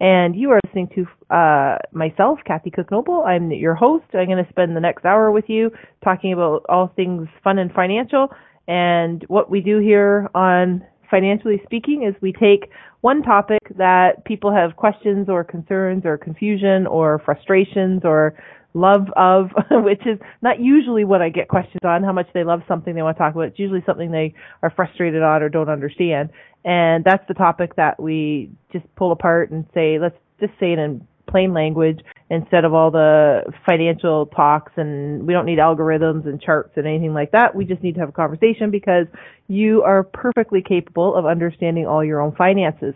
And you are listening to uh, myself, Kathy Cook Noble. I'm your host. I'm going to spend the next hour with you talking about all things fun and financial. And what we do here on Financially Speaking is we take one topic that people have questions or concerns or confusion or frustrations or love of, which is not usually what I get questions on, how much they love something they want to talk about. It's usually something they are frustrated on or don't understand. And that's the topic that we just pull apart and say, let's just say it in plain language instead of all the financial talks and we don't need algorithms and charts and anything like that. We just need to have a conversation because you are perfectly capable of understanding all your own finances.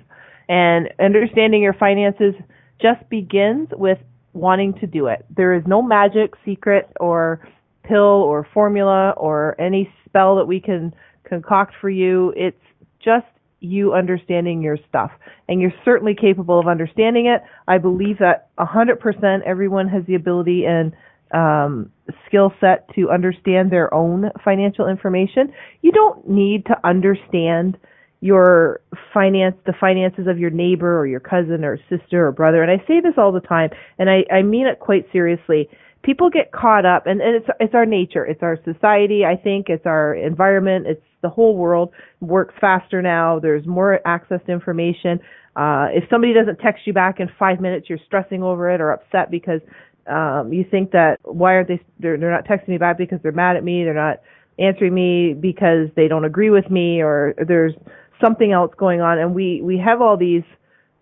And understanding your finances just begins with wanting to do it. There is no magic, secret, or pill or formula or any spell that we can concoct for you. It's just you understanding your stuff. And you're certainly capable of understanding it. I believe that 100% everyone has the ability and um, skill set to understand their own financial information. You don't need to understand your finance, the finances of your neighbor or your cousin or sister or brother. And I say this all the time, and I, I mean it quite seriously. People get caught up, and, and it's it's our nature, it's our society. I think it's our environment. It's the whole world works faster now. There's more access to information. Uh, if somebody doesn't text you back in five minutes, you're stressing over it or upset because um, you think that why aren't they? They're, they're not texting me back because they're mad at me. They're not answering me because they don't agree with me, or there's something else going on. And we we have all these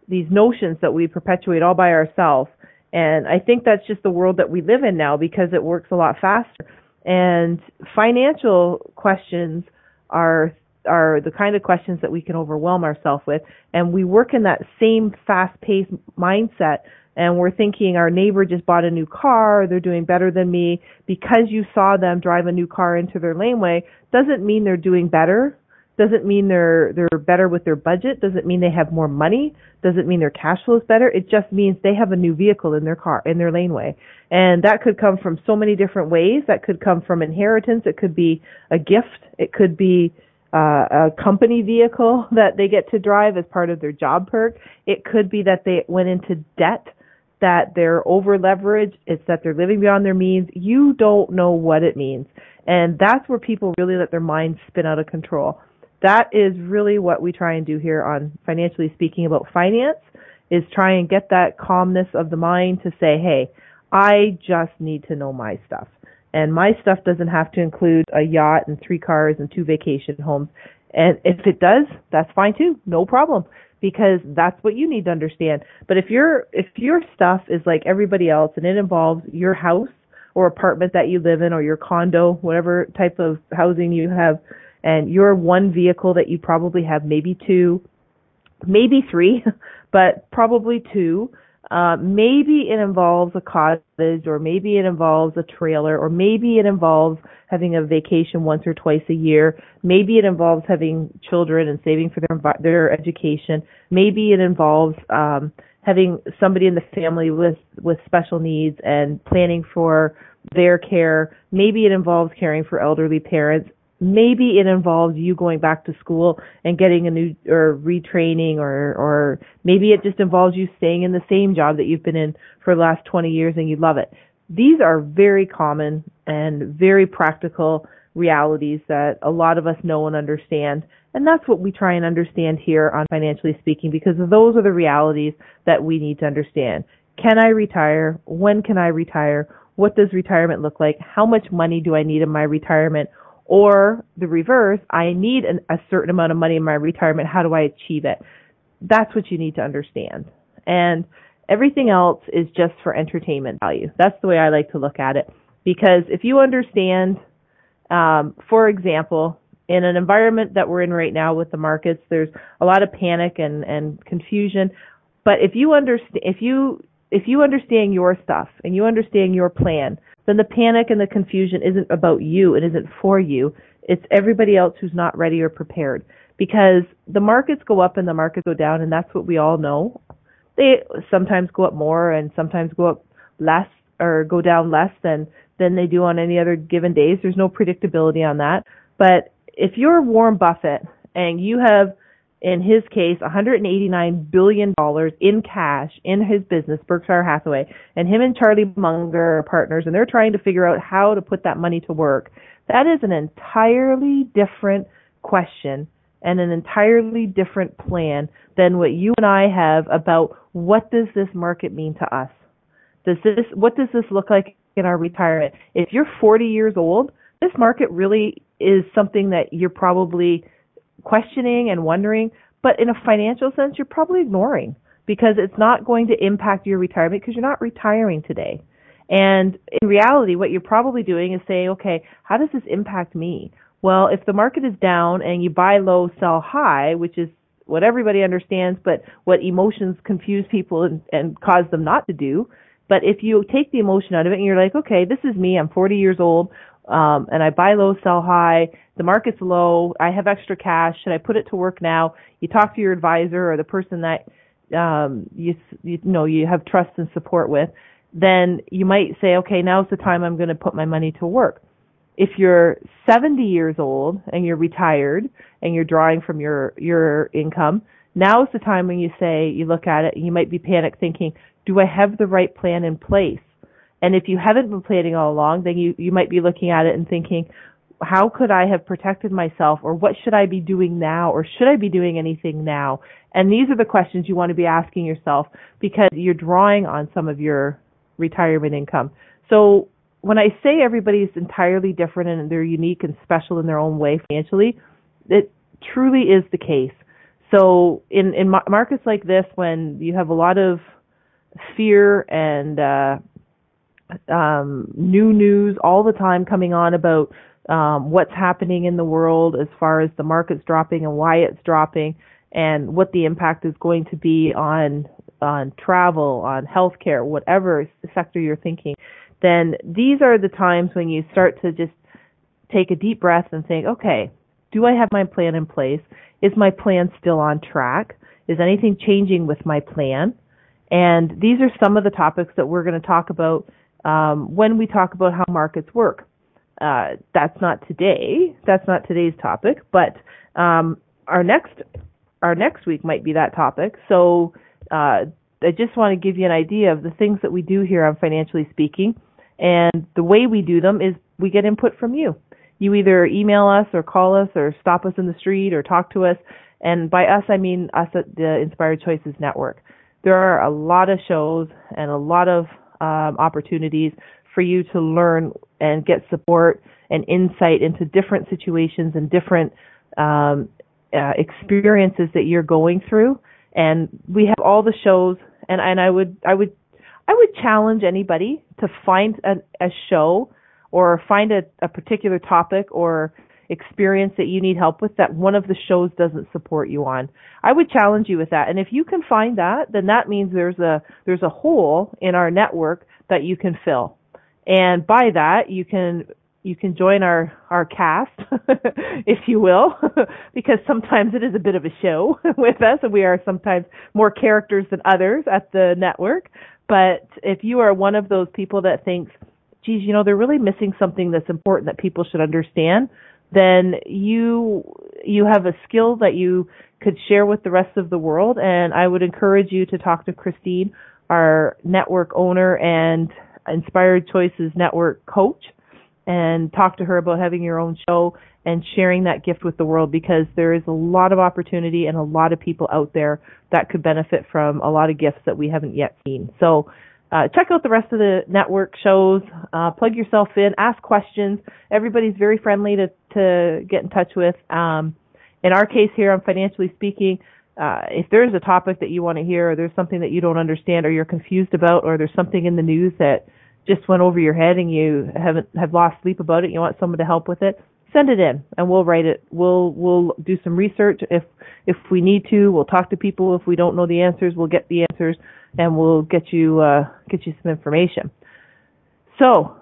these notions that we perpetuate all by ourselves. And i think that's just the world that we live in now because it works a lot faster. And financial questions are are the kind of questions that we can overwhelm ourselves with. And we work in that same fast paced mindset. And we're thinking our neighbor just bought a new car, they're doing better than me. Because you saw them drive a new car into their laneway doesn't mean they're doing better doesn't mean they're they're better with their budget. Doesn't mean they have more money. Doesn't mean their cash flow is better. It just means they have a new vehicle in their car in their laneway. And that could come from so many different ways. That could come from inheritance. It could be a gift. It could be uh, a company vehicle that they get to drive as part of their job perk. It could be that they went into debt that they're over leveraged. It's that they're living beyond their means. You don't know what it means. And that's where people really let their minds spin out of control that is really what we try and do here on financially speaking about finance is try and get that calmness of the mind to say, hey, I just need to know my stuff. And my stuff doesn't have to include a yacht and three cars and two vacation homes. And if it does, that's fine too. No problem. Because that's what you need to understand. But if your if your stuff is like everybody else and it involves your house or apartment that you live in or your condo, whatever type of housing you have, and you're one vehicle that you probably have maybe two, maybe three, but probably two. Uh, maybe it involves a cottage, or maybe it involves a trailer, or maybe it involves having a vacation once or twice a year. Maybe it involves having children and saving for their their education. Maybe it involves um, having somebody in the family with with special needs and planning for their care. Maybe it involves caring for elderly parents maybe it involves you going back to school and getting a new or retraining or or maybe it just involves you staying in the same job that you've been in for the last 20 years and you love it. These are very common and very practical realities that a lot of us know and understand. And that's what we try and understand here on Financially Speaking because those are the realities that we need to understand. Can I retire? When can I retire? What does retirement look like? How much money do I need in my retirement? Or the reverse, I need an, a certain amount of money in my retirement. How do I achieve it? That's what you need to understand. And everything else is just for entertainment value. That's the way I like to look at it. Because if you understand, um, for example, in an environment that we're in right now with the markets, there's a lot of panic and, and confusion. But if you understand, if you if you understand your stuff and you understand your plan, then the panic and the confusion isn't about you. It isn't for you. It's everybody else who's not ready or prepared. Because the markets go up and the markets go down, and that's what we all know. They sometimes go up more and sometimes go up less or go down less than than they do on any other given days. There's no predictability on that. But if you're Warren Buffett and you have in his case, $189 billion in cash in his business, Berkshire Hathaway, and him and Charlie Munger are partners, and they're trying to figure out how to put that money to work. That is an entirely different question and an entirely different plan than what you and I have about what does this market mean to us? Does this, what does this look like in our retirement? If you're 40 years old, this market really is something that you're probably questioning and wondering, but in a financial sense, you're probably ignoring because it's not going to impact your retirement because you're not retiring today. And in reality, what you're probably doing is saying, okay, how does this impact me? Well, if the market is down and you buy low, sell high, which is what everybody understands, but what emotions confuse people and, and cause them not to do. But if you take the emotion out of it and you're like, okay, this is me, I'm 40 years old, um, and I buy low, sell high. The market's low. I have extra cash. Should I put it to work now? You talk to your advisor or the person that um, you you know you have trust and support with. Then you might say, okay, now's the time I'm going to put my money to work. If you're 70 years old and you're retired and you're drawing from your your income, now is the time when you say you look at it you might be panic thinking, do I have the right plan in place? And if you haven't been planning all along, then you, you might be looking at it and thinking, how could I have protected myself or what should I be doing now or should I be doing anything now? And these are the questions you want to be asking yourself because you're drawing on some of your retirement income. So when I say everybody's entirely different and they're unique and special in their own way financially, it truly is the case. So in, in markets like this, when you have a lot of fear and, uh, um, new news all the time coming on about um, what's happening in the world as far as the market's dropping and why it's dropping and what the impact is going to be on on travel, on healthcare, whatever sector you're thinking, then these are the times when you start to just take a deep breath and think, okay, do I have my plan in place? Is my plan still on track? Is anything changing with my plan? And these are some of the topics that we're going to talk about um, when we talk about how markets work. Uh, that's not today. That's not today's topic, but um, our next our next week might be that topic. So uh, I just want to give you an idea of the things that we do here on Financially Speaking, and the way we do them is we get input from you. You either email us or call us or stop us in the street or talk to us. And by us, I mean us at the Inspired Choices Network. There are a lot of shows and a lot of um, opportunities for you to learn and get support and insight into different situations and different um, uh, experiences that you're going through. And we have all the shows, and, and I would I would I would challenge anybody to find a, a show or find a, a particular topic or experience that you need help with that one of the shows doesn't support you on. I would challenge you with that. And if you can find that, then that means there's a there's a hole in our network that you can fill. And by that, you can you can join our our cast, if you will, because sometimes it is a bit of a show with us, and we are sometimes more characters than others at the network. But if you are one of those people that thinks, geez, you know, they're really missing something that's important that people should understand, then you you have a skill that you could share with the rest of the world and I would encourage you to talk to Christine, our network owner and Inspired Choices network coach and talk to her about having your own show and sharing that gift with the world because there is a lot of opportunity and a lot of people out there that could benefit from a lot of gifts that we haven't yet seen. So uh, check out the rest of the network shows. Uh, plug yourself in. Ask questions. Everybody's very friendly to to get in touch with. Um, in our case here on Financially Speaking, uh, if there's a topic that you want to hear, or there's something that you don't understand, or you're confused about, or there's something in the news that just went over your head and you haven't have lost sleep about it, you want someone to help with it, send it in and we'll write it. We'll we'll do some research if if we need to. We'll talk to people if we don't know the answers. We'll get the answers and we'll get you uh, get you some information. So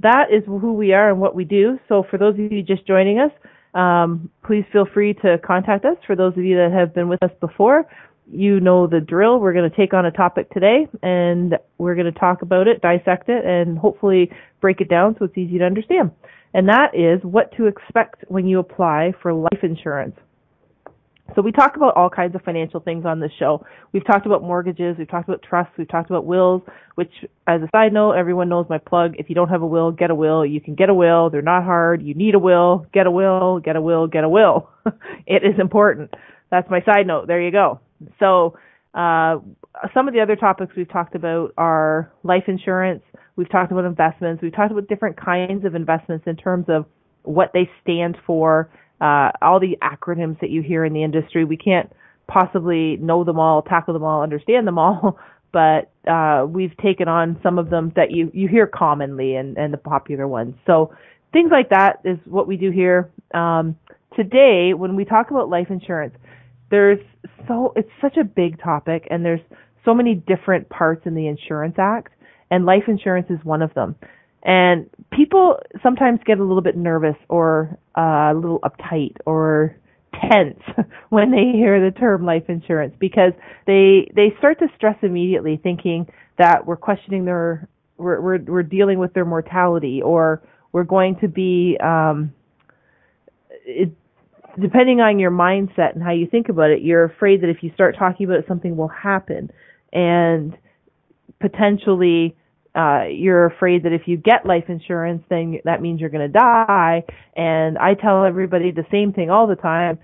that is who we are and what we do. So for those of you just joining us, um, please feel free to contact us. For those of you that have been with us before, you know the drill. We're going to take on a topic today and we're going to talk about it, dissect it, and hopefully break it down so it's easy to understand. And that is what to expect when you apply for life insurance. So we talk about all kinds of financial things on this show. We've talked about mortgages, we've talked about trusts, we've talked about wills, which as a side note, everyone knows my plug. If you don't have a will, get a will. You can get a will. They're not hard. You need a will. Get a will, get a will, get a will. it is important. That's my side note. There you go. So, uh, some of the other topics we've talked about are life insurance. We've talked about investments. We've talked about different kinds of investments in terms of what they stand for, uh, all the acronyms that you hear in the industry. We can't possibly know them all, tackle them all, understand them all, but uh, we've taken on some of them that you, you hear commonly and, and the popular ones. So things like that is what we do here. Um, today, when we talk about life insurance, there's so it's such a big topic and there's so many different parts in the insurance act and life insurance is one of them and people sometimes get a little bit nervous or uh, a little uptight or tense when they hear the term life insurance because they they start to stress immediately thinking that we're questioning their we're we're, we're dealing with their mortality or we're going to be um it, depending on your mindset and how you think about it, you're afraid that if you start talking about it, something will happen. And potentially, uh, you're afraid that if you get life insurance, then that means you're going to die. And I tell everybody the same thing all the time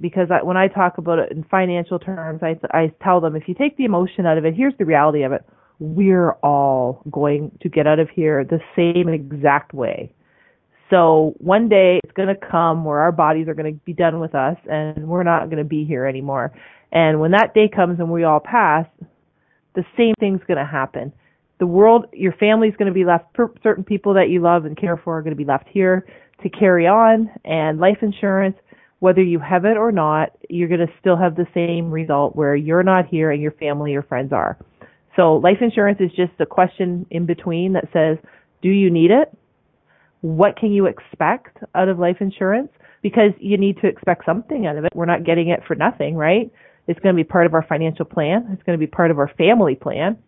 because I, when I talk about it in financial terms, I, I tell them if you take the emotion out of it, here's the reality of it. We're all going to get out of here the same exact way. So one day it's going to come where our bodies are going to be done with us and we're not going to be here anymore. And when that day comes and we all pass, the same thing's going to happen. The world, your family's going to be left, certain people that you love and care for are going to be left here to carry on and life insurance, whether you have it or not, you're going to still have the same result where you're not here and your family or friends are. So life insurance is just a question in between that says, do you need it? what can you expect out of life insurance? Because you need to expect something out of it. We're not getting it for nothing, right? It's going to be part of our financial plan. It's going to be part of our family plan.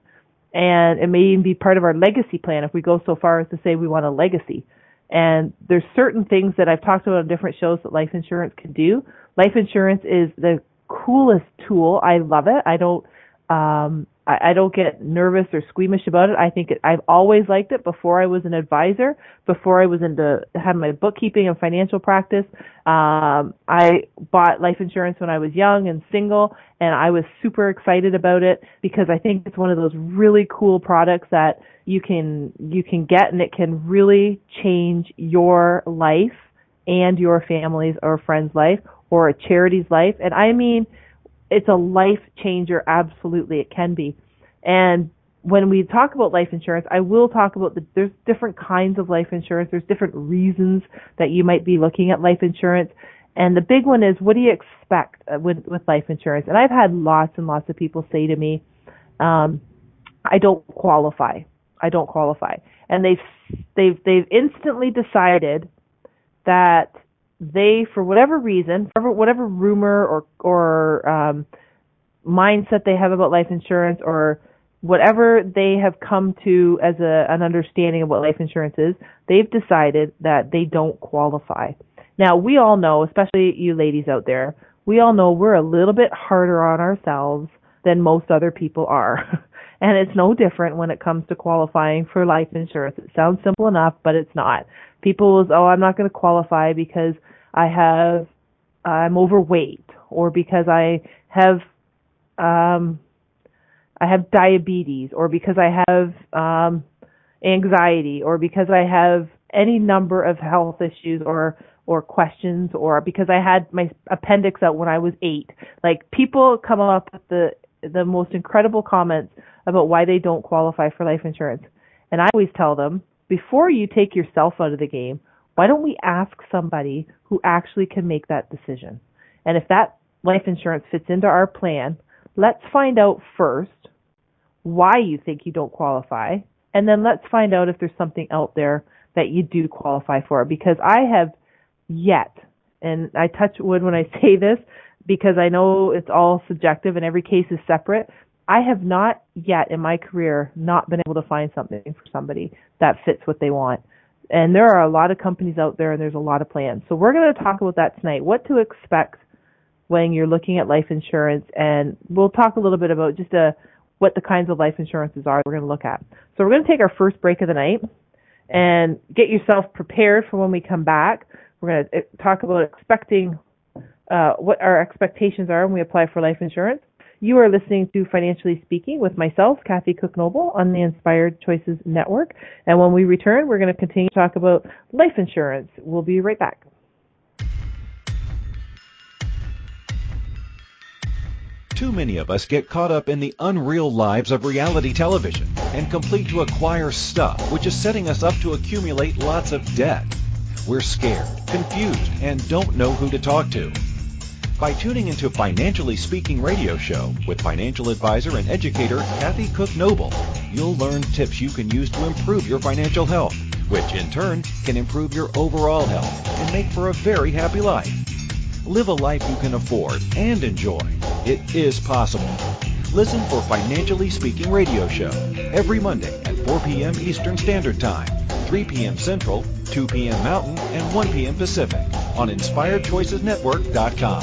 And it may even be part of our legacy plan if we go so far as to say we want a legacy. And there's certain things that I've talked about on different shows that life insurance can do. Life insurance is the coolest tool. I love it. I don't um I, I don't get nervous or squeamish about it. I think it, I've always liked it before I was an advisor, before I was into had my bookkeeping and financial practice. Um, I bought life insurance when I was young and single, and I was super excited about it because I think it's one of those really cool products that you can you can get, and it can really change your life and your family's or friend's life or a charity's life. And I mean it's a life changer. Absolutely, it can be. And when we talk about life insurance, I will talk about the, there's different kinds of life insurance. There's different reasons that you might be looking at life insurance. And the big one is, what do you expect uh, with, with life insurance? And I've had lots and lots of people say to me, um, I don't qualify. I don't qualify. And they've, they've, they've instantly decided that they, for whatever reason, for whatever rumor or or um, mindset they have about life insurance, or whatever they have come to as a, an understanding of what life insurance is, they've decided that they don't qualify. Now, we all know, especially you ladies out there, we all know we're a little bit harder on ourselves than most other people are. and it's no different when it comes to qualifying for life insurance. It sounds simple enough, but it's not. People will, oh, I'm not going to qualify because I have I'm overweight or because I have um I have diabetes or because I have um anxiety or because I have any number of health issues or or questions or because I had my appendix out when I was 8. Like people come up with the the most incredible comments about why they don't qualify for life insurance. And I always tell them, before you take yourself out of the game, why don't we ask somebody who actually can make that decision? And if that life insurance fits into our plan, let's find out first why you think you don't qualify, and then let's find out if there's something out there that you do qualify for. Because I have yet, and I touch wood when I say this, because I know it's all subjective and every case is separate. I have not yet in my career not been able to find something for somebody that fits what they want. And there are a lot of companies out there and there's a lot of plans. So we're going to talk about that tonight. What to expect when you're looking at life insurance and we'll talk a little bit about just a what the kinds of life insurances are we're going to look at. So we're going to take our first break of the night and get yourself prepared for when we come back. We're going to uh, talk about expecting uh, what our expectations are when we apply for life insurance. You are listening to Financially Speaking with myself, Kathy Cook Noble, on the Inspired Choices Network. And when we return, we're going to continue to talk about life insurance. We'll be right back. Too many of us get caught up in the unreal lives of reality television and complete to acquire stuff, which is setting us up to accumulate lots of debt. We're scared, confused, and don't know who to talk to. By tuning into Financially Speaking radio show with financial advisor and educator Kathy Cook Noble, you'll learn tips you can use to improve your financial health, which in turn can improve your overall health and make for a very happy life. Live a life you can afford and enjoy. It is possible. Listen for Financially Speaking radio show every Monday at 4 p.m. Eastern Standard Time, 3 p.m. Central, 2 p.m. Mountain, and 1 p.m. Pacific on InspiredChoicesNetwork.com.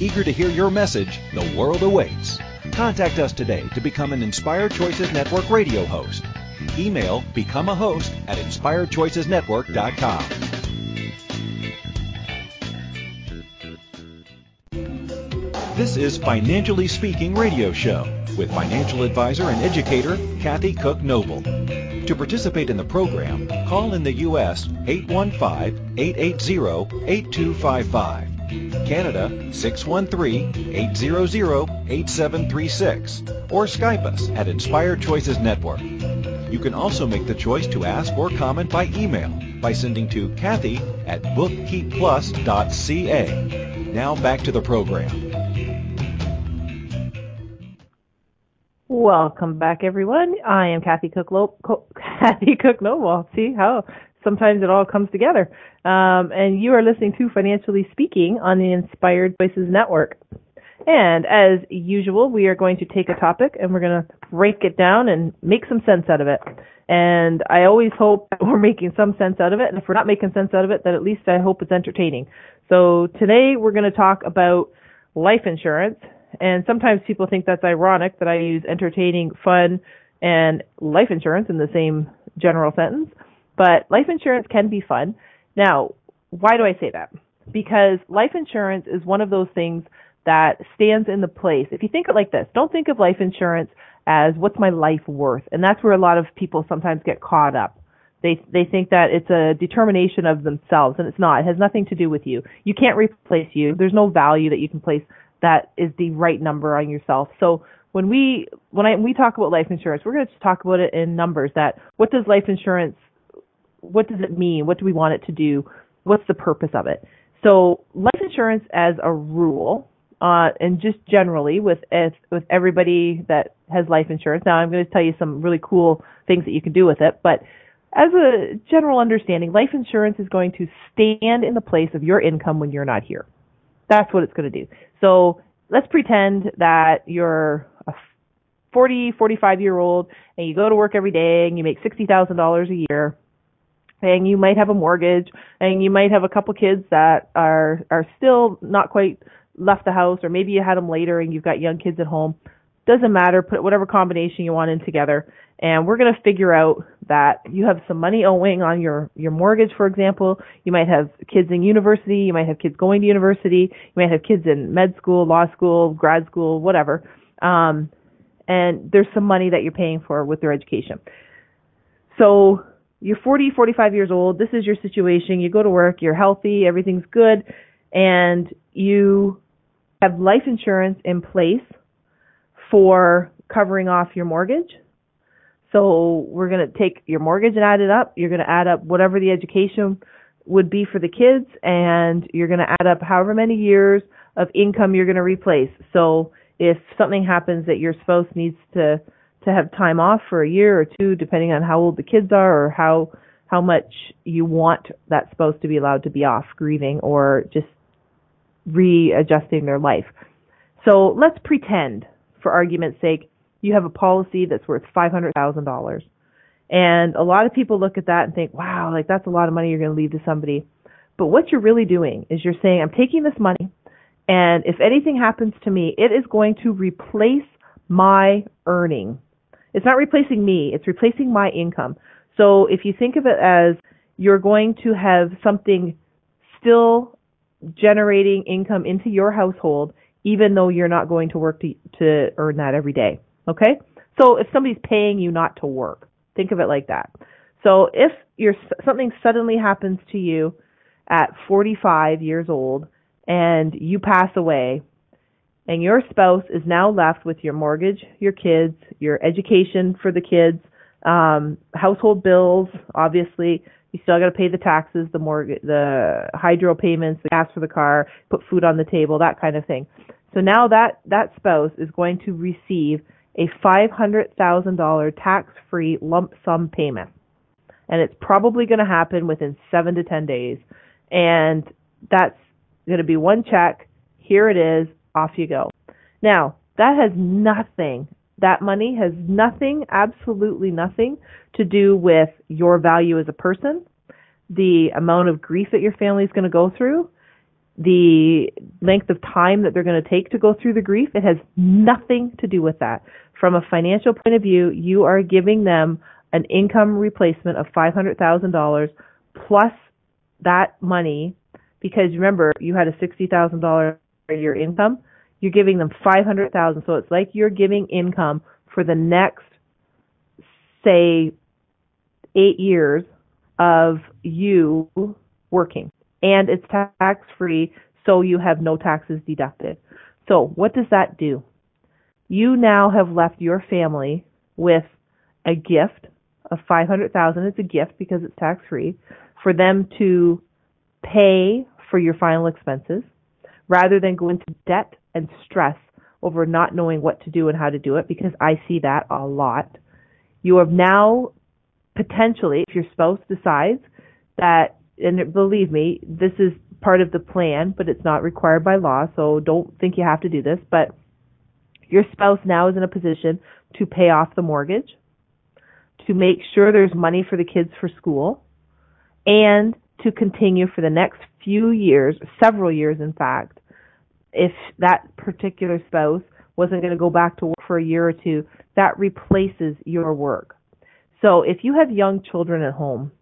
Eager to hear your message, the world awaits. Contact us today to become an Inspired Choices Network radio host. Email become a host at inspiredchoicesnetwork.com. This is Financially Speaking Radio Show with financial advisor and educator Kathy Cook Noble. To participate in the program, call in the U.S. 815 880 8255 Canada 613-800-8736 or Skype us at Inspired Choices Network. You can also make the choice to ask or comment by email by sending to Kathy at bookkeepplus.ca. Now back to the program. Welcome back, everyone. I am Kathy Cook, Lo- Kathy Cook Noble. See how sometimes it all comes together. Um, and you are listening to Financially Speaking on the Inspired Voices Network. And as usual, we are going to take a topic and we're going to break it down and make some sense out of it. And I always hope that we're making some sense out of it. And if we're not making sense out of it, then at least I hope it's entertaining. So today we're going to talk about life insurance. And sometimes people think that's ironic that I use entertaining, fun, and life insurance in the same general sentence. But life insurance can be fun. Now, why do I say that? Because life insurance is one of those things that stands in the place. If you think it like this, don't think of life insurance as what's my life worth? And that's where a lot of people sometimes get caught up. They they think that it's a determination of themselves and it's not. It has nothing to do with you. You can't replace you. There's no value that you can place that is the right number on yourself. So when we when I we talk about life insurance, we're going to talk about it in numbers that what does life insurance what does it mean? What do we want it to do? What's the purpose of it? So life insurance as a rule, uh, and just generally with with everybody that has life insurance. Now I'm going to tell you some really cool things that you can do with it, but as a general understanding, life insurance is going to stand in the place of your income when you're not here. That's what it's going to do. So let's pretend that you're a 40, 45 year old and you go to work every day and you make $60,000 a year you might have a mortgage and you might have a couple kids that are are still not quite left the house or maybe you had them later and you've got young kids at home. Doesn't matter put whatever combination you want in together. And we're going to figure out that you have some money owing on your your mortgage for example. You might have kids in university you might have kids going to university you might have kids in med school law school grad school whatever. Um and there's some money that you're paying for with their education. So you're 40 45 years old this is your situation you go to work you're healthy everything's good and you have life insurance in place for covering off your mortgage so we're going to take your mortgage and add it up. You're going to add up whatever the education would be for the kids, and you're going to add up however many years of income you're going to replace. So if something happens that your spouse needs to to have time off for a year or two, depending on how old the kids are or how how much you want that spouse to be allowed to be off grieving or just readjusting their life. So let's pretend, for argument's sake, you have a policy that's worth $500,000. And a lot of people look at that and think, wow, like that's a lot of money you're going to leave to somebody. But what you're really doing is you're saying, I'm taking this money, and if anything happens to me, it is going to replace my earning. It's not replacing me, it's replacing my income. So if you think of it as you're going to have something still generating income into your household, even though you're not going to work to, to earn that every day. Okay? So if somebody's paying you not to work, think of it like that. So if you're, something suddenly happens to you at 45 years old and you pass away and your spouse is now left with your mortgage, your kids, your education for the kids, um, household bills, obviously, you still got to pay the taxes, the mortgage, the hydro payments, the gas for the car, put food on the table, that kind of thing. So now that that spouse is going to receive a $500,000 tax-free lump sum payment. And it's probably going to happen within 7 to 10 days. And that's going to be one check. Here it is. Off you go. Now, that has nothing, that money has nothing, absolutely nothing to do with your value as a person, the amount of grief that your family is going to go through, the length of time that they're going to take to go through the grief. It has nothing to do with that. From a financial point of view, you are giving them an income replacement of $500,000 plus that money because remember you had a $60,000 a year income. You're giving them 500,000 so it's like you're giving income for the next say 8 years of you working and it's tax free, so you have no taxes deducted. So what does that do? You now have left your family with a gift of 500,000. It's a gift because it's tax free for them to pay for your final expenses rather than go into debt and stress over not knowing what to do and how to do it because I see that a lot. You have now potentially, if your spouse decides that and believe me, this is part of the plan, but it's not required by law, so don't think you have to do this. But your spouse now is in a position to pay off the mortgage, to make sure there's money for the kids for school, and to continue for the next few years, several years in fact, if that particular spouse wasn't going to go back to work for a year or two, that replaces your work. So if you have young children at home,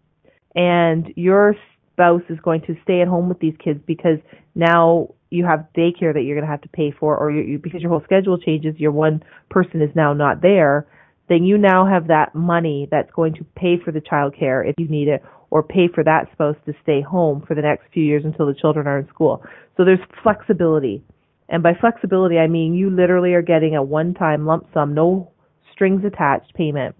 and your spouse is going to stay at home with these kids because now you have daycare that you're going to have to pay for, or you, because your whole schedule changes, your one person is now not there, then you now have that money that's going to pay for the child care if you need it, or pay for that spouse to stay home for the next few years until the children are in school. So there's flexibility. And by flexibility, I mean you literally are getting a one time lump sum, no strings attached payment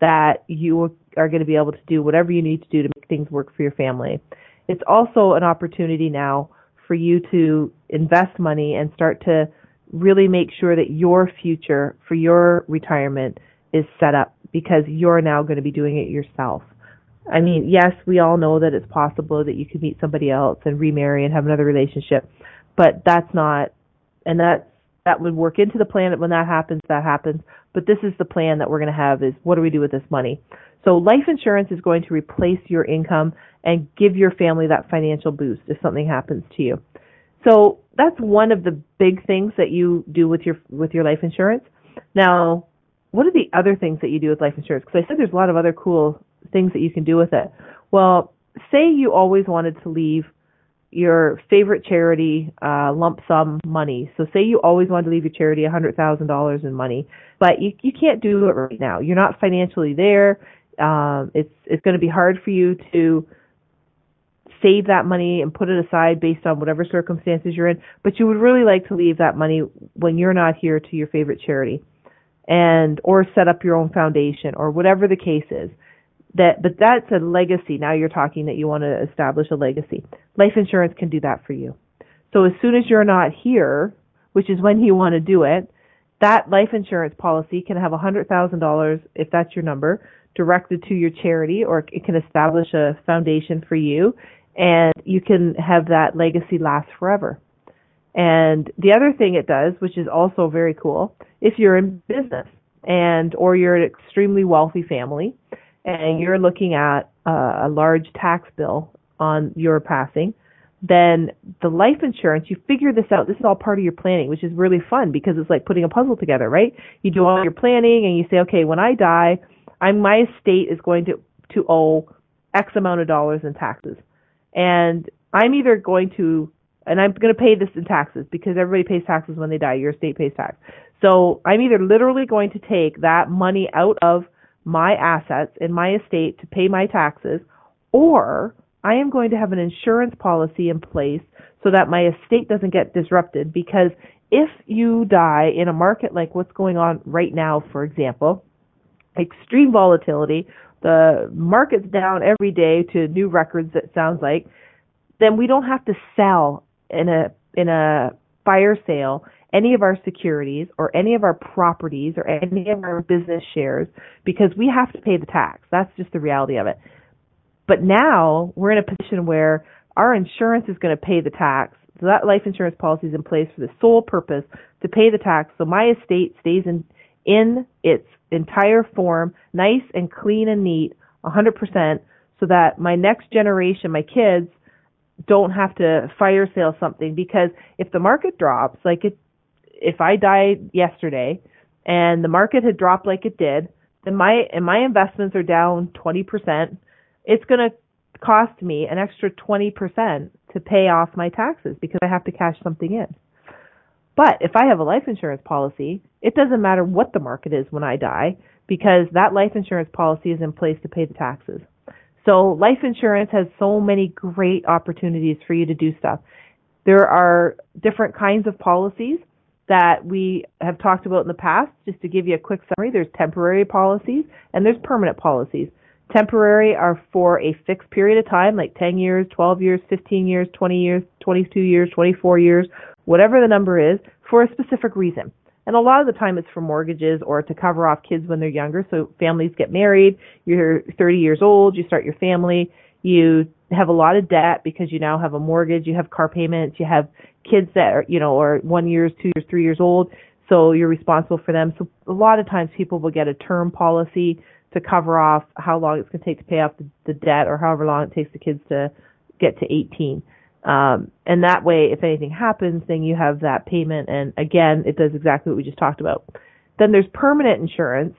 that you are going to be able to do whatever you need to do to make things work for your family. It's also an opportunity now for you to invest money and start to really make sure that your future for your retirement is set up because you're now going to be doing it yourself. I mean, yes, we all know that it's possible that you could meet somebody else and remarry and have another relationship, but that's not, and that's that would work into the plan That when that happens, that happens. But this is the plan that we're going to have is what do we do with this money? So life insurance is going to replace your income and give your family that financial boost if something happens to you. So that's one of the big things that you do with your with your life insurance. Now, what are the other things that you do with life insurance? Because I said there's a lot of other cool things that you can do with it. Well, say you always wanted to leave your favorite charity uh, lump sum money. So say you always wanted to leave your charity a hundred thousand dollars in money, but you you can't do it right now. You're not financially there. Um, it's it's going to be hard for you to save that money and put it aside based on whatever circumstances you're in. But you would really like to leave that money when you're not here to your favorite charity, and or set up your own foundation or whatever the case is that but that's a legacy. Now you're talking that you want to establish a legacy. Life insurance can do that for you. So as soon as you're not here which is when you want to do it that life insurance policy can have a hundred thousand dollars if that's your number directed to your charity or it can establish a foundation for you and you can have that legacy last forever. And the other thing it does which is also very cool if you're in business and or you're an extremely wealthy family and you're looking at uh, a large tax bill on your passing, then the life insurance, you figure this out. This is all part of your planning, which is really fun because it's like putting a puzzle together, right? You do all your planning and you say, okay, when I die, I'm, my estate is going to, to owe X amount of dollars in taxes. And I'm either going to, and I'm going to pay this in taxes because everybody pays taxes when they die. Your estate pays tax. So I'm either literally going to take that money out of my assets in my estate to pay my taxes, or I am going to have an insurance policy in place so that my estate doesn't get disrupted. Because if you die in a market like what's going on right now, for example, extreme volatility, the market's down every day to new records it sounds like, then we don't have to sell in a in a fire sale any of our securities or any of our properties or any of our business shares because we have to pay the tax. That's just the reality of it. But now we're in a position where our insurance is going to pay the tax. So that life insurance policy is in place for the sole purpose to pay the tax. So my estate stays in in its entire form, nice and clean and neat, 100%, so that my next generation, my kids, don't have to fire sale something because if the market drops, like it if I died yesterday and the market had dropped like it did, then my and my investments are down 20%, it's going to cost me an extra 20% to pay off my taxes because I have to cash something in. But if I have a life insurance policy, it doesn't matter what the market is when I die because that life insurance policy is in place to pay the taxes. So life insurance has so many great opportunities for you to do stuff. There are different kinds of policies that we have talked about in the past. Just to give you a quick summary, there's temporary policies and there's permanent policies. Temporary are for a fixed period of time, like 10 years, 12 years, 15 years, 20 years, 22 years, 24 years, whatever the number is, for a specific reason. And a lot of the time it's for mortgages or to cover off kids when they're younger. So families get married, you're 30 years old, you start your family, you have a lot of debt because you now have a mortgage, you have car payments, you have kids that are, you know, are one years, two years, three years old. So you're responsible for them. So a lot of times people will get a term policy to cover off how long it's going to take to pay off the, the debt or however long it takes the kids to get to 18. Um, and that way, if anything happens, then you have that payment. And again, it does exactly what we just talked about. Then there's permanent insurance,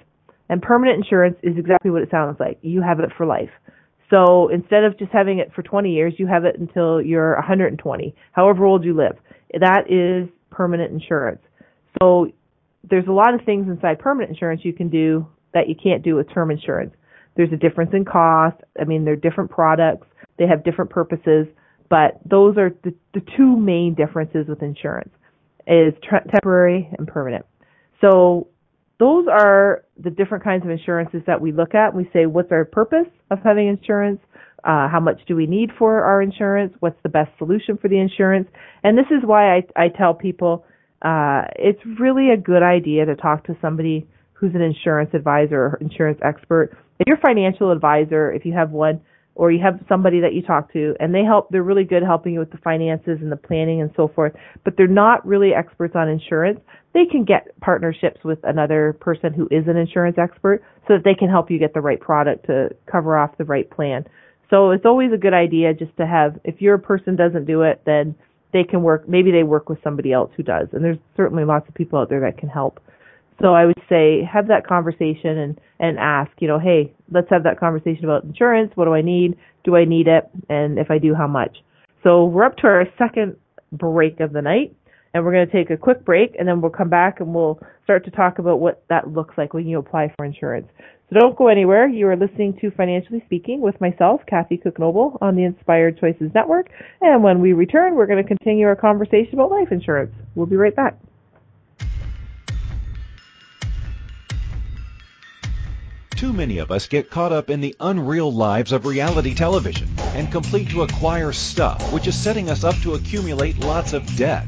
and permanent insurance is exactly what it sounds like. You have it for life. So instead of just having it for 20 years, you have it until you're 120, however old you live. That is permanent insurance. So there's a lot of things inside permanent insurance you can do that you can't do with term insurance. There's a difference in cost. I mean, they're different products. They have different purposes, but those are the, the two main differences with insurance is temporary and permanent. So those are the different kinds of insurances that we look at. We say, what's our purpose of having insurance? Uh, how much do we need for our insurance? What's the best solution for the insurance? And this is why I, I tell people uh, it's really a good idea to talk to somebody who's an insurance advisor or insurance expert. If you're financial advisor, if you have one, or you have somebody that you talk to and they help they're really good helping you with the finances and the planning and so forth but they're not really experts on insurance they can get partnerships with another person who is an insurance expert so that they can help you get the right product to cover off the right plan so it's always a good idea just to have if your person doesn't do it then they can work maybe they work with somebody else who does and there's certainly lots of people out there that can help So I would say have that conversation and and ask, you know, hey, let's have that conversation about insurance. What do I need? Do I need it? And if I do, how much? So we're up to our second break of the night and we're going to take a quick break and then we'll come back and we'll start to talk about what that looks like when you apply for insurance. So don't go anywhere. You are listening to Financially Speaking with myself, Kathy Cook Noble, on the Inspired Choices Network. And when we return, we're going to continue our conversation about life insurance. We'll be right back. Too many of us get caught up in the unreal lives of reality television and complete to acquire stuff, which is setting us up to accumulate lots of debt.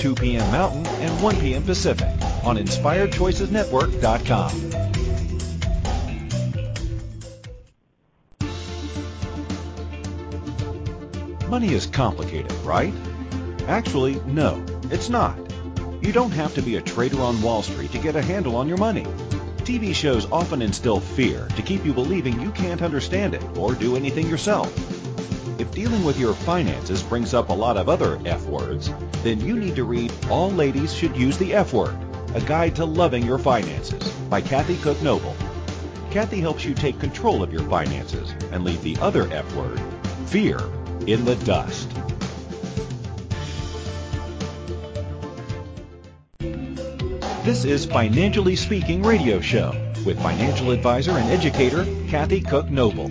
2 p.m. Mountain, and 1 p.m. Pacific on InspiredChoicesNetwork.com. Money is complicated, right? Actually, no, it's not. You don't have to be a trader on Wall Street to get a handle on your money. TV shows often instill fear to keep you believing you can't understand it or do anything yourself. If dealing with your finances brings up a lot of other F words, then you need to read All Ladies Should Use the F Word, a guide to loving your finances by Kathy Cook Noble. Kathy helps you take control of your finances and leave the other F word, fear, in the dust. This is Financially Speaking Radio Show with financial advisor and educator Kathy Cook Noble.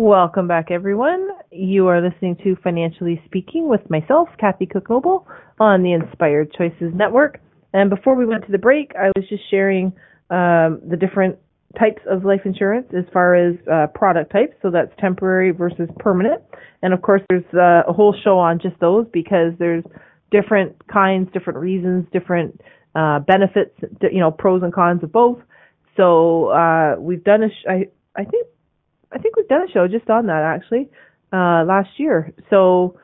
Welcome back, everyone. You are listening to Financially Speaking with myself, Kathy Cook Noble, on the Inspired Choices Network. And before we went to the break, I was just sharing um, the different types of life insurance as far as uh, product types. So that's temporary versus permanent. And of course, there's uh, a whole show on just those because there's different kinds, different reasons, different uh, benefits, you know, pros and cons of both. So uh, we've done a, sh- I, I think I think we've done a show just on that actually uh, last year. So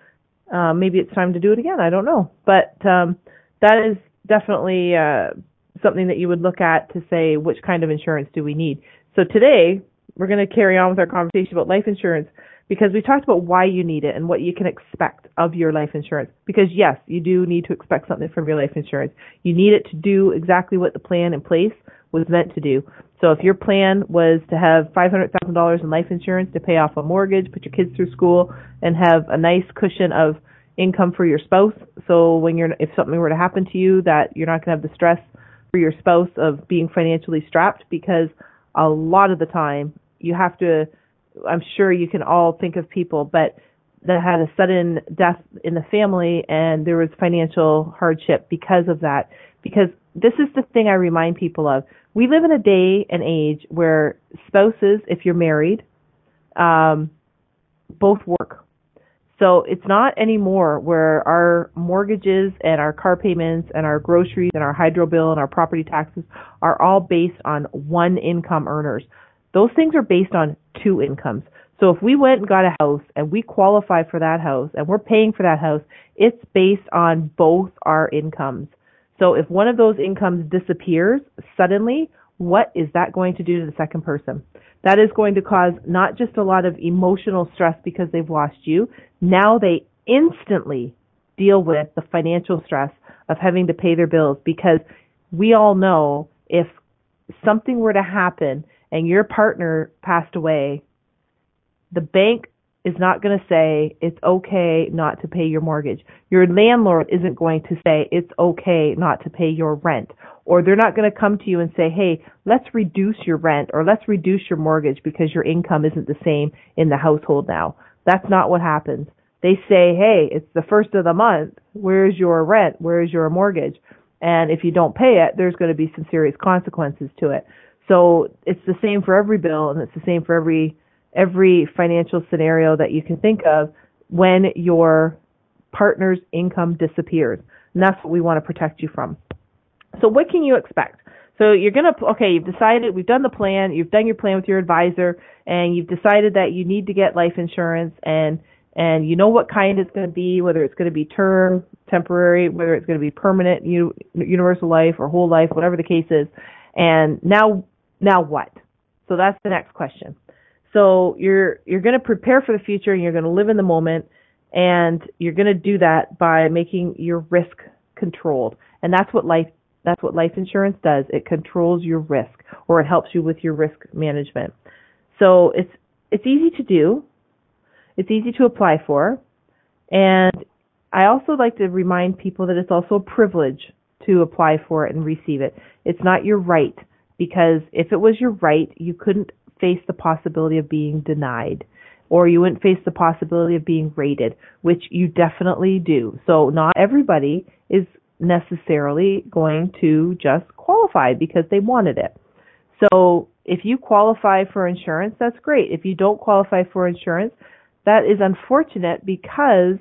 uh, maybe it's time to do it again. I don't know, but um, that is definitely uh, something that you would look at to say which kind of insurance do we need. So today we're going to carry on with our conversation about life insurance because we talked about why you need it and what you can expect of your life insurance. Because yes, you do need to expect something from your life insurance. You need it to do exactly what the plan in place was meant to do. So if your plan was to have $500,000 in life insurance to pay off a mortgage, put your kids through school, and have a nice cushion of income for your spouse, so when you're if something were to happen to you, that you're not going to have the stress for your spouse of being financially strapped, because a lot of the time you have to. I'm sure you can all think of people, but that had a sudden death in the family and there was financial hardship because of that. Because this is the thing I remind people of we live in a day and age where spouses, if you're married, um, both work. So it's not anymore where our mortgages and our car payments and our groceries and our hydro bill and our property taxes are all based on one income earners. Those things are based on two incomes. So if we went and got a house and we qualify for that house and we're paying for that house, it's based on both our incomes. So if one of those incomes disappears suddenly, what is that going to do to the second person? That is going to cause not just a lot of emotional stress because they've lost you. Now they instantly deal with the financial stress of having to pay their bills because we all know if something were to happen and your partner passed away, the bank is not going to say it's okay not to pay your mortgage. Your landlord isn't going to say it's okay not to pay your rent. or they're not going to come to you and say, hey, let's reduce your rent or let's reduce your mortgage because your income isn't the same in the household now. That's not what happens. They say, hey, it's the first of the month. Where's your rent? Where's your mortgage? And if you don't pay it, there's going to be some serious consequences to it. So it's the same for every bill and it's the same for every, every financial scenario that you can think of when your partner's income disappears. And that's what we want to protect you from. So what can you expect? So you're going to, okay, you've decided, we've done the plan, you've done your plan with your advisor, and you've decided that you need to get life insurance and, and you know what kind it's going to be, whether it's going to be term, temporary, whether it's going to be permanent, universal life or whole life, whatever the case is. And now, now what? So that's the next question. So you're, you're going to prepare for the future and you're going to live in the moment and you're going to do that by making your risk controlled. And that's what life that's what life insurance does. It controls your risk or it helps you with your risk management. So it's it's easy to do. It's easy to apply for. And I also like to remind people that it's also a privilege to apply for it and receive it. It's not your right because if it was your right, you couldn't face the possibility of being denied or you wouldn't face the possibility of being rated, which you definitely do. So not everybody is necessarily going to just qualify because they wanted it. So if you qualify for insurance, that's great. If you don't qualify for insurance, that is unfortunate because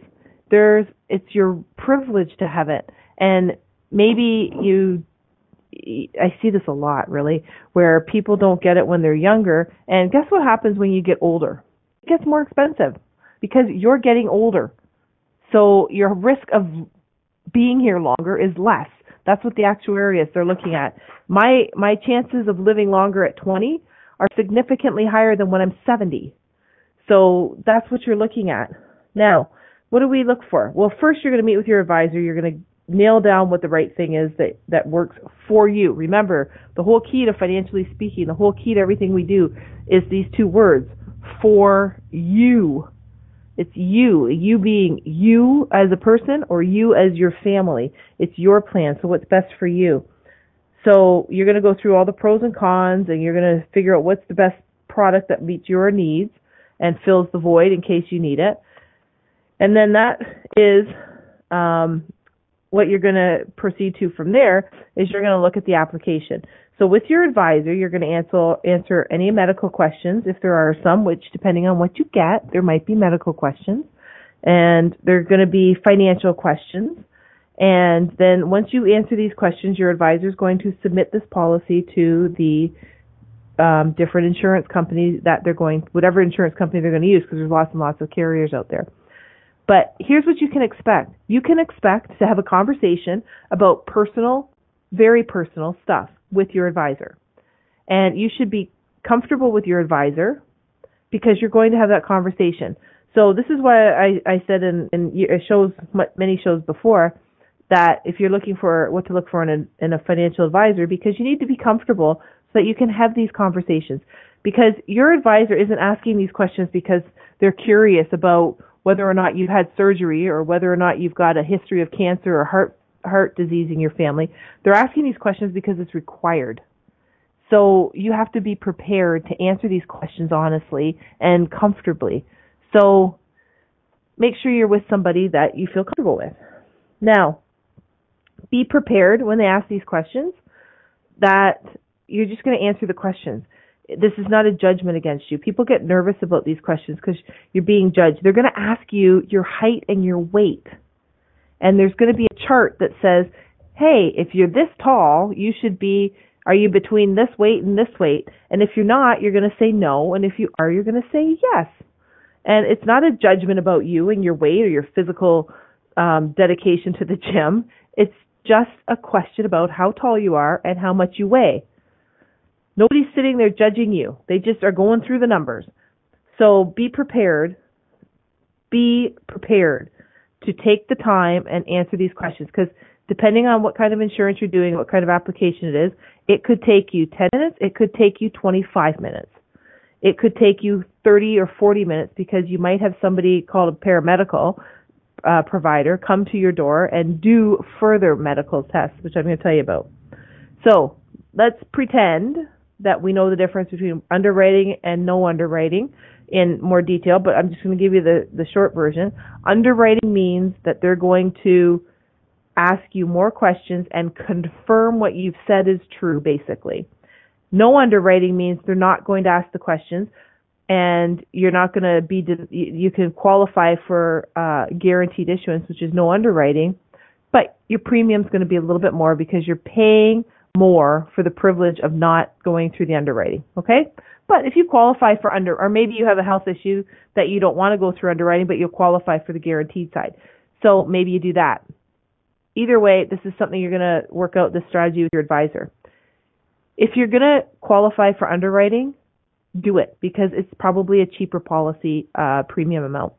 there's it's your privilege to have it. And maybe you I see this a lot really where people don't get it when they're younger and guess what happens when you get older? It gets more expensive because you're getting older. So your risk of being here longer is less. That's what the actuaries they're looking at. My my chances of living longer at 20 are significantly higher than when I'm 70. So that's what you're looking at. Now, what do we look for? Well, first you're going to meet with your advisor. You're going to nail down what the right thing is that that works for you. Remember, the whole key to financially speaking, the whole key to everything we do is these two words, for you. It's you, you being you as a person or you as your family. It's your plan. So what's best for you? So you're going to go through all the pros and cons and you're going to figure out what's the best product that meets your needs and fills the void in case you need it. And then that is um, what you're going to proceed to from there is you're going to look at the application. So with your advisor, you're going to answer answer any medical questions if there are some, which depending on what you get, there might be medical questions, and there are going to be financial questions. And then once you answer these questions, your advisor is going to submit this policy to the um, different insurance companies that they're going, whatever insurance company they're going to use, because there's lots and lots of carriers out there. But here's what you can expect. You can expect to have a conversation about personal, very personal stuff with your advisor. And you should be comfortable with your advisor because you're going to have that conversation. So this is why I, I said in, in uh, shows, many shows before, that if you're looking for what to look for in a, in a financial advisor, because you need to be comfortable so that you can have these conversations. Because your advisor isn't asking these questions because they're curious about whether or not you've had surgery or whether or not you've got a history of cancer or heart heart disease in your family. They're asking these questions because it's required. So you have to be prepared to answer these questions honestly and comfortably. So make sure you're with somebody that you feel comfortable with. Now, be prepared when they ask these questions that you're just going to answer the questions. This is not a judgment against you. People get nervous about these questions because you're being judged. They're going to ask you your height and your weight and there's going to be a chart that says, hey, if you're this tall, you should be, are you between this weight and this weight? And if you're not, you're going to say no. And if you are, you're going to say yes. And it's not a judgment about you and your weight or your physical um, dedication to the gym. It's just a question about how tall you are and how much you weigh. Nobody's sitting there judging you. They just are going through the numbers. So be prepared. Be prepared to take the time and answer these questions because depending on what kind of insurance you're doing, what kind of application it is, it could take you 10 minutes, it could take you 25 minutes. It could take you 30 or 40 minutes because you might have somebody called a paramedical uh, provider come to your door and do further medical tests, which I'm going to tell you about. So let's pretend that we know the difference between underwriting and no underwriting in more detail, but I'm just going to give you the, the short version. Underwriting means that they're going to ask you more questions and confirm what you've said is true, basically. No underwriting means they're not going to ask the questions and you're not going to be, you can qualify for uh, guaranteed issuance, which is no underwriting, but your premium's going to be a little bit more because you're paying more for the privilege of not going through the underwriting. Okay? But if you qualify for under, or maybe you have a health issue that you don't want to go through underwriting, but you'll qualify for the guaranteed side. So maybe you do that. Either way, this is something you're going to work out the strategy with your advisor. If you're going to qualify for underwriting, do it because it's probably a cheaper policy uh, premium amount.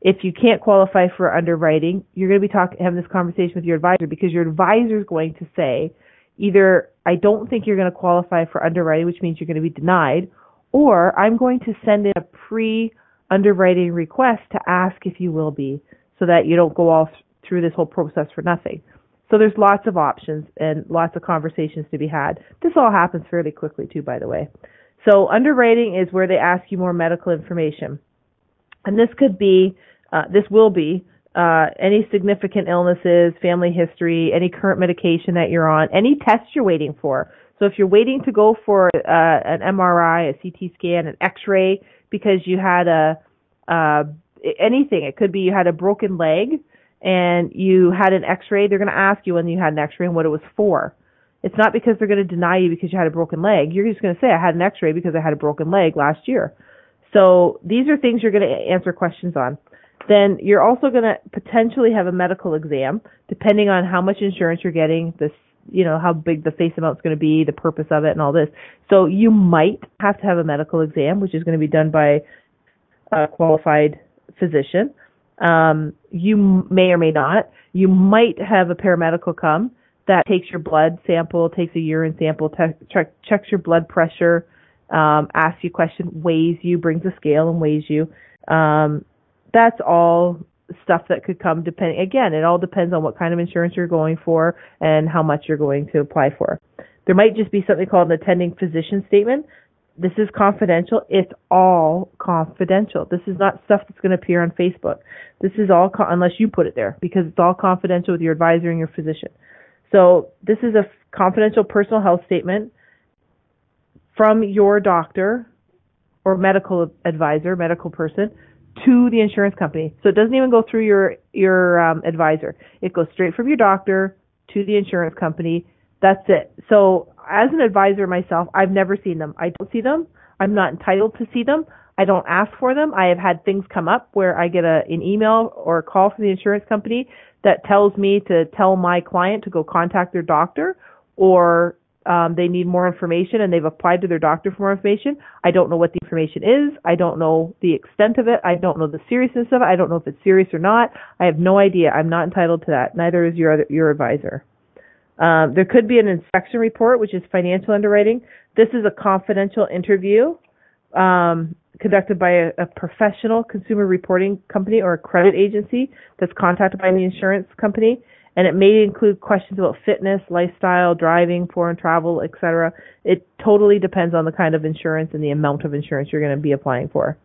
If you can't qualify for underwriting, you're going to be talking having this conversation with your advisor because your advisor is going to say, either I don't think you're going to qualify for underwriting, which means you're going to be denied, or I'm going to send in a pre underwriting request to ask if you will be so that you don't go all through this whole process for nothing. So there's lots of options and lots of conversations to be had. This all happens fairly quickly too, by the way. So underwriting is where they ask you more medical information. And this could be, uh, this will be uh, any significant illnesses, family history, any current medication that you're on, any tests you're waiting for. So if you're waiting to go for uh, an MRI, a CT scan, an X-ray because you had a uh, anything, it could be you had a broken leg and you had an X-ray. They're going to ask you when you had an X-ray and what it was for. It's not because they're going to deny you because you had a broken leg. You're just going to say I had an X-ray because I had a broken leg last year. So these are things you're going to answer questions on then you're also going to potentially have a medical exam, depending on how much insurance you're getting, this, you know, how big the face amount is going to be, the purpose of it, and all this. So you might have to have a medical exam, which is going to be done by a qualified physician. Um, you may or may not. You might have a paramedical come that takes your blood sample, takes a urine sample, te- check, checks your blood pressure, um, asks you questions, weighs you, brings a scale and weighs you. Um, that's all stuff that could come depending again it all depends on what kind of insurance you're going for and how much you're going to apply for. There might just be something called an attending physician statement. This is confidential. It's all confidential. This is not stuff that's going to appear on facebook. This is all co- unless you put it there because it's all confidential with your advisor and your physician. So this is a confidential personal health statement from your doctor or medical advisor medical person to the insurance company. So it doesn't even go through your your um, advisor. It goes straight from your doctor to the insurance company. That's it. So as an advisor myself, I've never seen them. I don't see them. I'm not entitled to see them. I don't ask for them. I have had things come up where I get a, an email or a call from the insurance company that tells me to tell my client to go contact their doctor or um, they need more information and they've applied to their doctor for more information. I don't know what the information is. I don't know the extent of it. I don't know the seriousness of it. I don't know if it's serious or not. I have no idea. I'm not entitled to that. Neither is your other, your advisor. Um, there could be an inspection report, which is financial underwriting. This is a confidential interview um, conducted by a, a professional consumer reporting company or a credit agency that's contacted by the insurance company and it may include questions about fitness, lifestyle, driving, foreign travel, etc. It totally depends on the kind of insurance and the amount of insurance you're going to be applying for.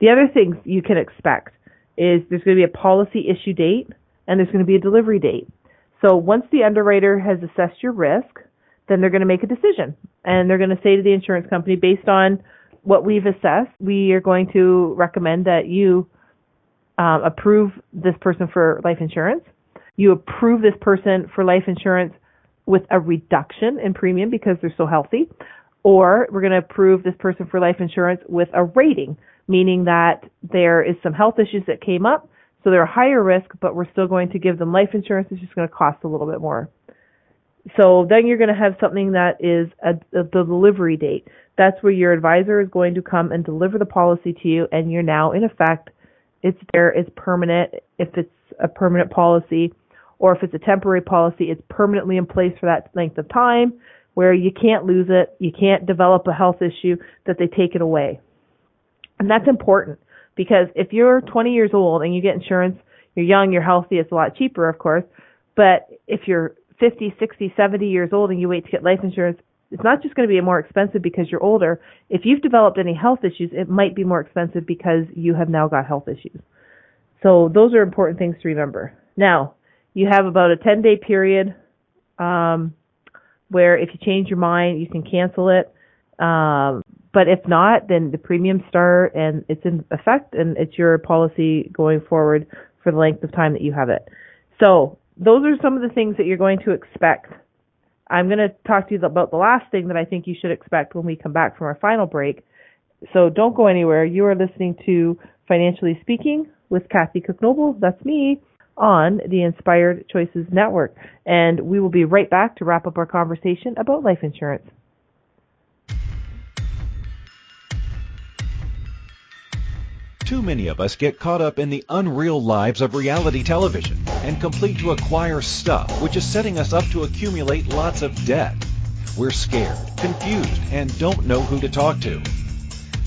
The other things you can expect is there's going to be a policy issue date and there's going to be a delivery date. So once the underwriter has assessed your risk, then they're going to make a decision and they're going to say to the insurance company based on what we've assessed, we are going to recommend that you um, approve this person for life insurance you approve this person for life insurance with a reduction in premium because they're so healthy, or we're going to approve this person for life insurance with a rating, meaning that there is some health issues that came up, so they're a higher risk, but we're still going to give them life insurance. It's just going to cost a little bit more. So then you're going to have something that is a, a, the delivery date. That's where your advisor is going to come and deliver the policy to you, and you're now in effect. It's there. It's permanent. If it's a permanent policy, or if it's a temporary policy, it's permanently in place for that length of time where you can't lose it, you can't develop a health issue that they take it away. And that's important because if you're 20 years old and you get insurance, you're young, you're healthy, it's a lot cheaper, of course. But if you're 50, 60, 70 years old and you wait to get life insurance, it's not just going to be more expensive because you're older. If you've developed any health issues, it might be more expensive because you have now got health issues. So those are important things to remember. Now, you have about a 10 day period um, where if you change your mind, you can cancel it. Um, but if not, then the premiums start and it's in effect and it's your policy going forward for the length of time that you have it. So those are some of the things that you're going to expect. I'm going to talk to you about the last thing that I think you should expect when we come back from our final break. So don't go anywhere. You are listening to Financially Speaking with Kathy Cook Noble. That's me on the Inspired Choices Network. And we will be right back to wrap up our conversation about life insurance. Too many of us get caught up in the unreal lives of reality television and complete to acquire stuff, which is setting us up to accumulate lots of debt. We're scared, confused, and don't know who to talk to.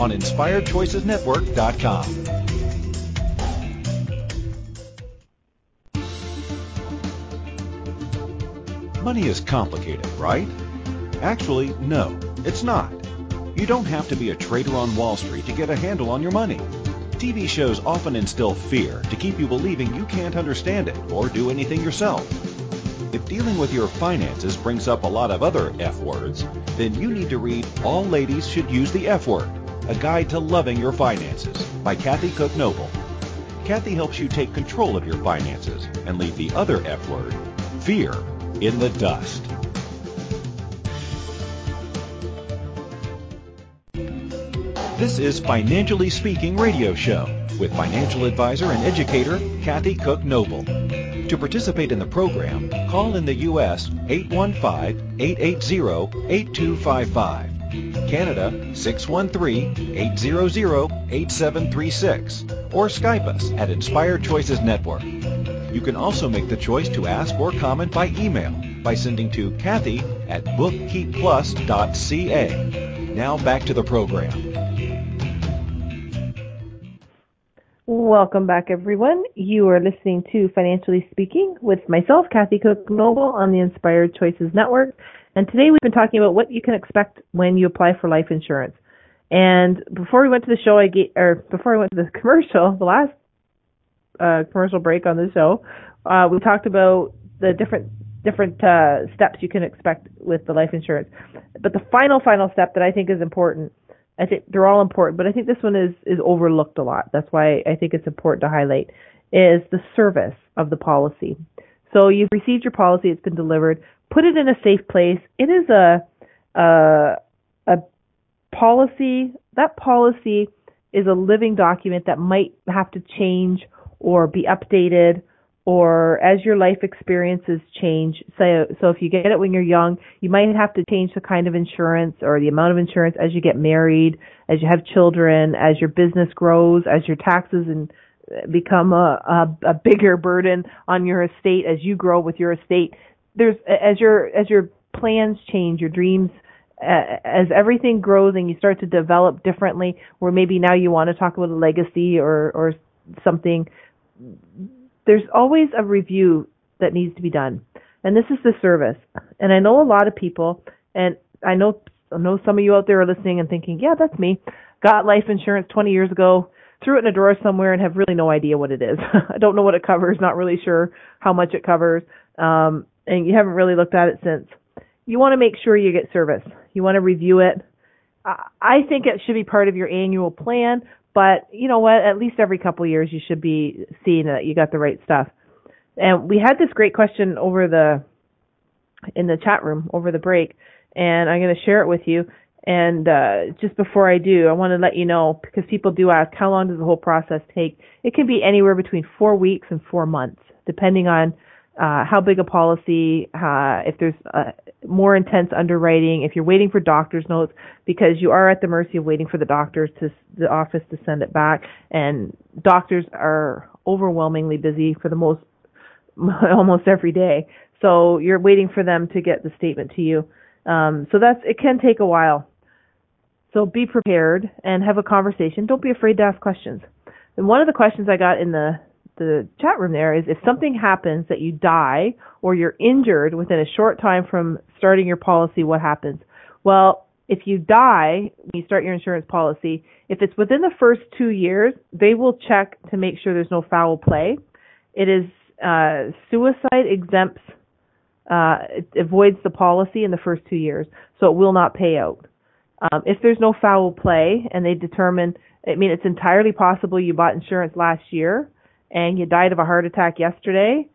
on InspiredChoicesNetwork.com. Money is complicated, right? Actually, no, it's not. You don't have to be a trader on Wall Street to get a handle on your money. TV shows often instill fear to keep you believing you can't understand it or do anything yourself. If dealing with your finances brings up a lot of other F words, then you need to read All Ladies Should Use the F Word, a guide to loving your finances by Kathy Cook Noble. Kathy helps you take control of your finances and leave the other F word, fear, in the dust. This is Financially Speaking Radio Show with financial advisor and educator Kathy Cook Noble. To participate in the program, call in the U.S. 815-880-8255, Canada 613-800-8736, or Skype us at Inspired Choices Network. You can also make the choice to ask or comment by email by sending to Kathy at bookkeepplus.ca. Now back to the program. Welcome back, everyone. You are listening to Financially Speaking with myself, Kathy Cook Noble, on the Inspired Choices Network. And today we've been talking about what you can expect when you apply for life insurance. And before we went to the show, I or before I went to the commercial, the last uh, commercial break on the show, uh, we talked about the different different uh, steps you can expect with the life insurance. But the final final step that I think is important I think they're all important, but I think this one is is overlooked a lot. That's why I think it's important to highlight is the service of the policy. So you've received your policy, it's been delivered. Put it in a safe place. It is a a, a policy. That policy is a living document that might have to change or be updated or as your life experiences change. So, so if you get it when you're young, you might have to change the kind of insurance or the amount of insurance as you get married, as you have children, as your business grows, as your taxes and become a, a, a bigger burden on your estate as you grow with your estate. There's as your as your plans change, your dreams as everything grows and you start to develop differently, where maybe now you want to talk about a legacy or or something there's always a review that needs to be done. And this is the service. And I know a lot of people, and I know I know some of you out there are listening and thinking, yeah, that's me. Got life insurance 20 years ago, threw it in a drawer somewhere, and have really no idea what it is. I don't know what it covers. Not really sure how much it covers, um, and you haven't really looked at it since. You want to make sure you get service. You want to review it. I think it should be part of your annual plan, but you know what? At least every couple of years, you should be seeing that you got the right stuff. And we had this great question over the in the chat room over the break, and I'm going to share it with you. And uh, just before I do, I want to let you know because people do ask how long does the whole process take. It can be anywhere between four weeks and four months, depending on uh, how big a policy, uh, if there's uh, more intense underwriting, if you're waiting for doctor's notes, because you are at the mercy of waiting for the doctors to the office to send it back, and doctors are overwhelmingly busy for the most almost every day. So you're waiting for them to get the statement to you. Um, so that's it can take a while. So be prepared and have a conversation. Don't be afraid to ask questions. And one of the questions I got in the the chat room there is if something happens that you die or you're injured within a short time from starting your policy, what happens? Well, if you die when you start your insurance policy, if it's within the first two years, they will check to make sure there's no foul play. It is uh, suicide exempts, uh, it avoids the policy in the first two years, so it will not pay out. Um, if there's no foul play and they determine, I mean, it's entirely possible you bought insurance last year and you died of a heart attack yesterday,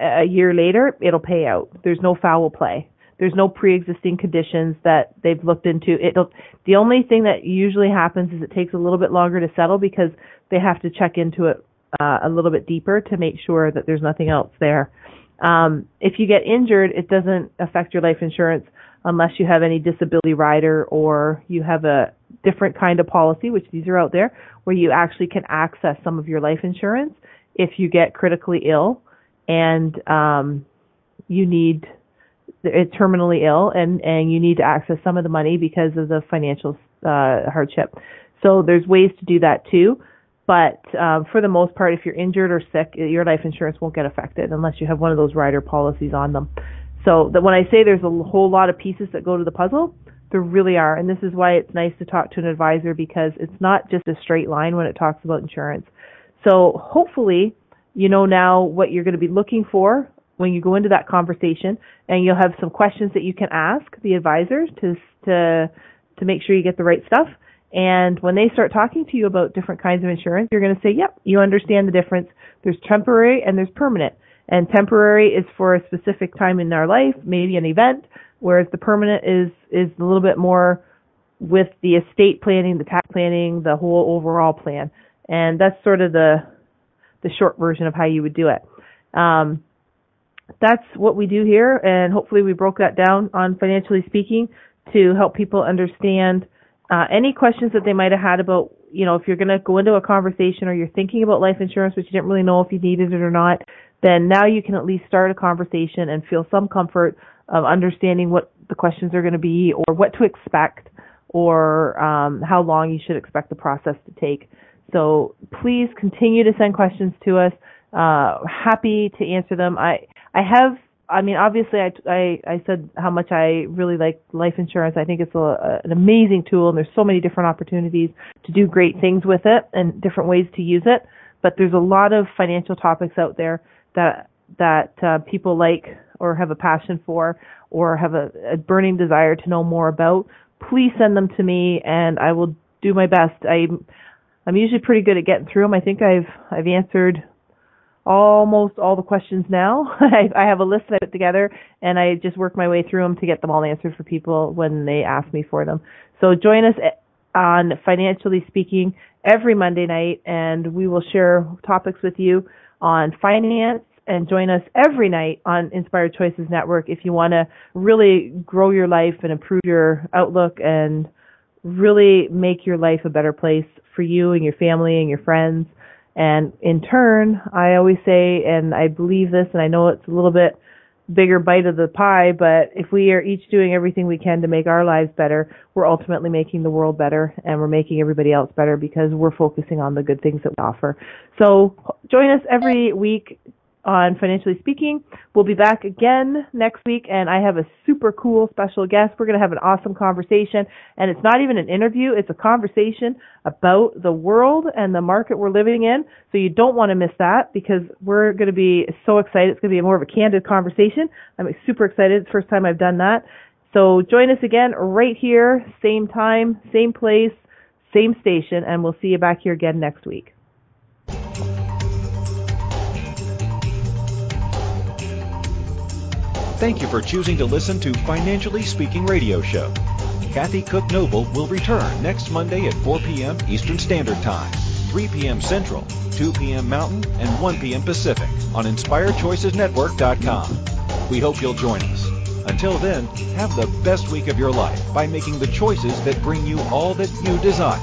a year later, it'll pay out. There's no foul play. There's no pre-existing conditions that they've looked into. It'll, the only thing that usually happens is it takes a little bit longer to settle because they have to check into it uh, a little bit deeper to make sure that there's nothing else there. Um, if you get injured, it doesn't affect your life insurance unless you have any disability rider or you have a different kind of policy, which these are out there, where you actually can access some of your life insurance if you get critically ill and um, you need it's terminally ill and and you need to access some of the money because of the financial uh, hardship. So there's ways to do that too. But um, for the most part, if you're injured or sick, your life insurance won't get affected unless you have one of those rider policies on them. So that when I say there's a whole lot of pieces that go to the puzzle, there really are, and this is why it's nice to talk to an advisor because it's not just a straight line when it talks about insurance. So hopefully, you know now what you're going to be looking for when you go into that conversation, and you'll have some questions that you can ask the advisors to to to make sure you get the right stuff. And when they start talking to you about different kinds of insurance, you're going to say, "Yep, you understand the difference. There's temporary and there's permanent." And temporary is for a specific time in our life, maybe an event, whereas the permanent is is a little bit more with the estate planning, the tax planning, the whole overall plan. And that's sort of the the short version of how you would do it. Um, that's what we do here, and hopefully we broke that down on financially speaking to help people understand uh, any questions that they might have had about, you know, if you're going to go into a conversation or you're thinking about life insurance, but you didn't really know if you needed it or not, then now you can at least start a conversation and feel some comfort of understanding what the questions are going to be or what to expect or um, how long you should expect the process to take. So please continue to send questions to us. Uh, happy to answer them. I I have. I mean, obviously, I, I, I said how much I really like life insurance. I think it's a, an amazing tool, and there's so many different opportunities to do great things with it and different ways to use it. But there's a lot of financial topics out there that that uh, people like or have a passion for or have a, a burning desire to know more about, please send them to me and I will do my best. I I'm usually pretty good at getting through them. I think I've I've answered almost all the questions now. I, I have a list that I put together and I just work my way through them to get them all answered for people when they ask me for them. So join us eh, on Financially Speaking every Monday night and we will share topics with you on finance and join us every night on Inspired Choices Network if you want to really grow your life and improve your outlook and really make your life a better place for you and your family and your friends. And in turn, I always say, and I believe this, and I know it's a little bit bigger bite of the pie, but if we are each doing everything we can to make our lives better, we're ultimately making the world better and we're making everybody else better because we're focusing on the good things that we offer. So join us every week on Financially Speaking. We'll be back again next week, and I have a super cool special guest. We're going to have an awesome conversation, and it's not even an interview, it's a conversation about the world and the market we're living in. So you don't want to miss that because we're going to be so excited. It's going to be more of a candid conversation. I'm super excited. It's the first time I've done that. So join us again right here, same time, same place, same station, and we'll see you back here again next week. Thank you for choosing to listen to Financially Speaking Radio Show. Kathy Cook Noble will return next Monday at 4 p.m. Eastern Standard Time, 3 p.m. Central, 2 p.m. Mountain, and 1 p.m. Pacific on InspiredChoicesNetwork.com. We hope you'll join us. Until then, have the best week of your life by making the choices that bring you all that you desire.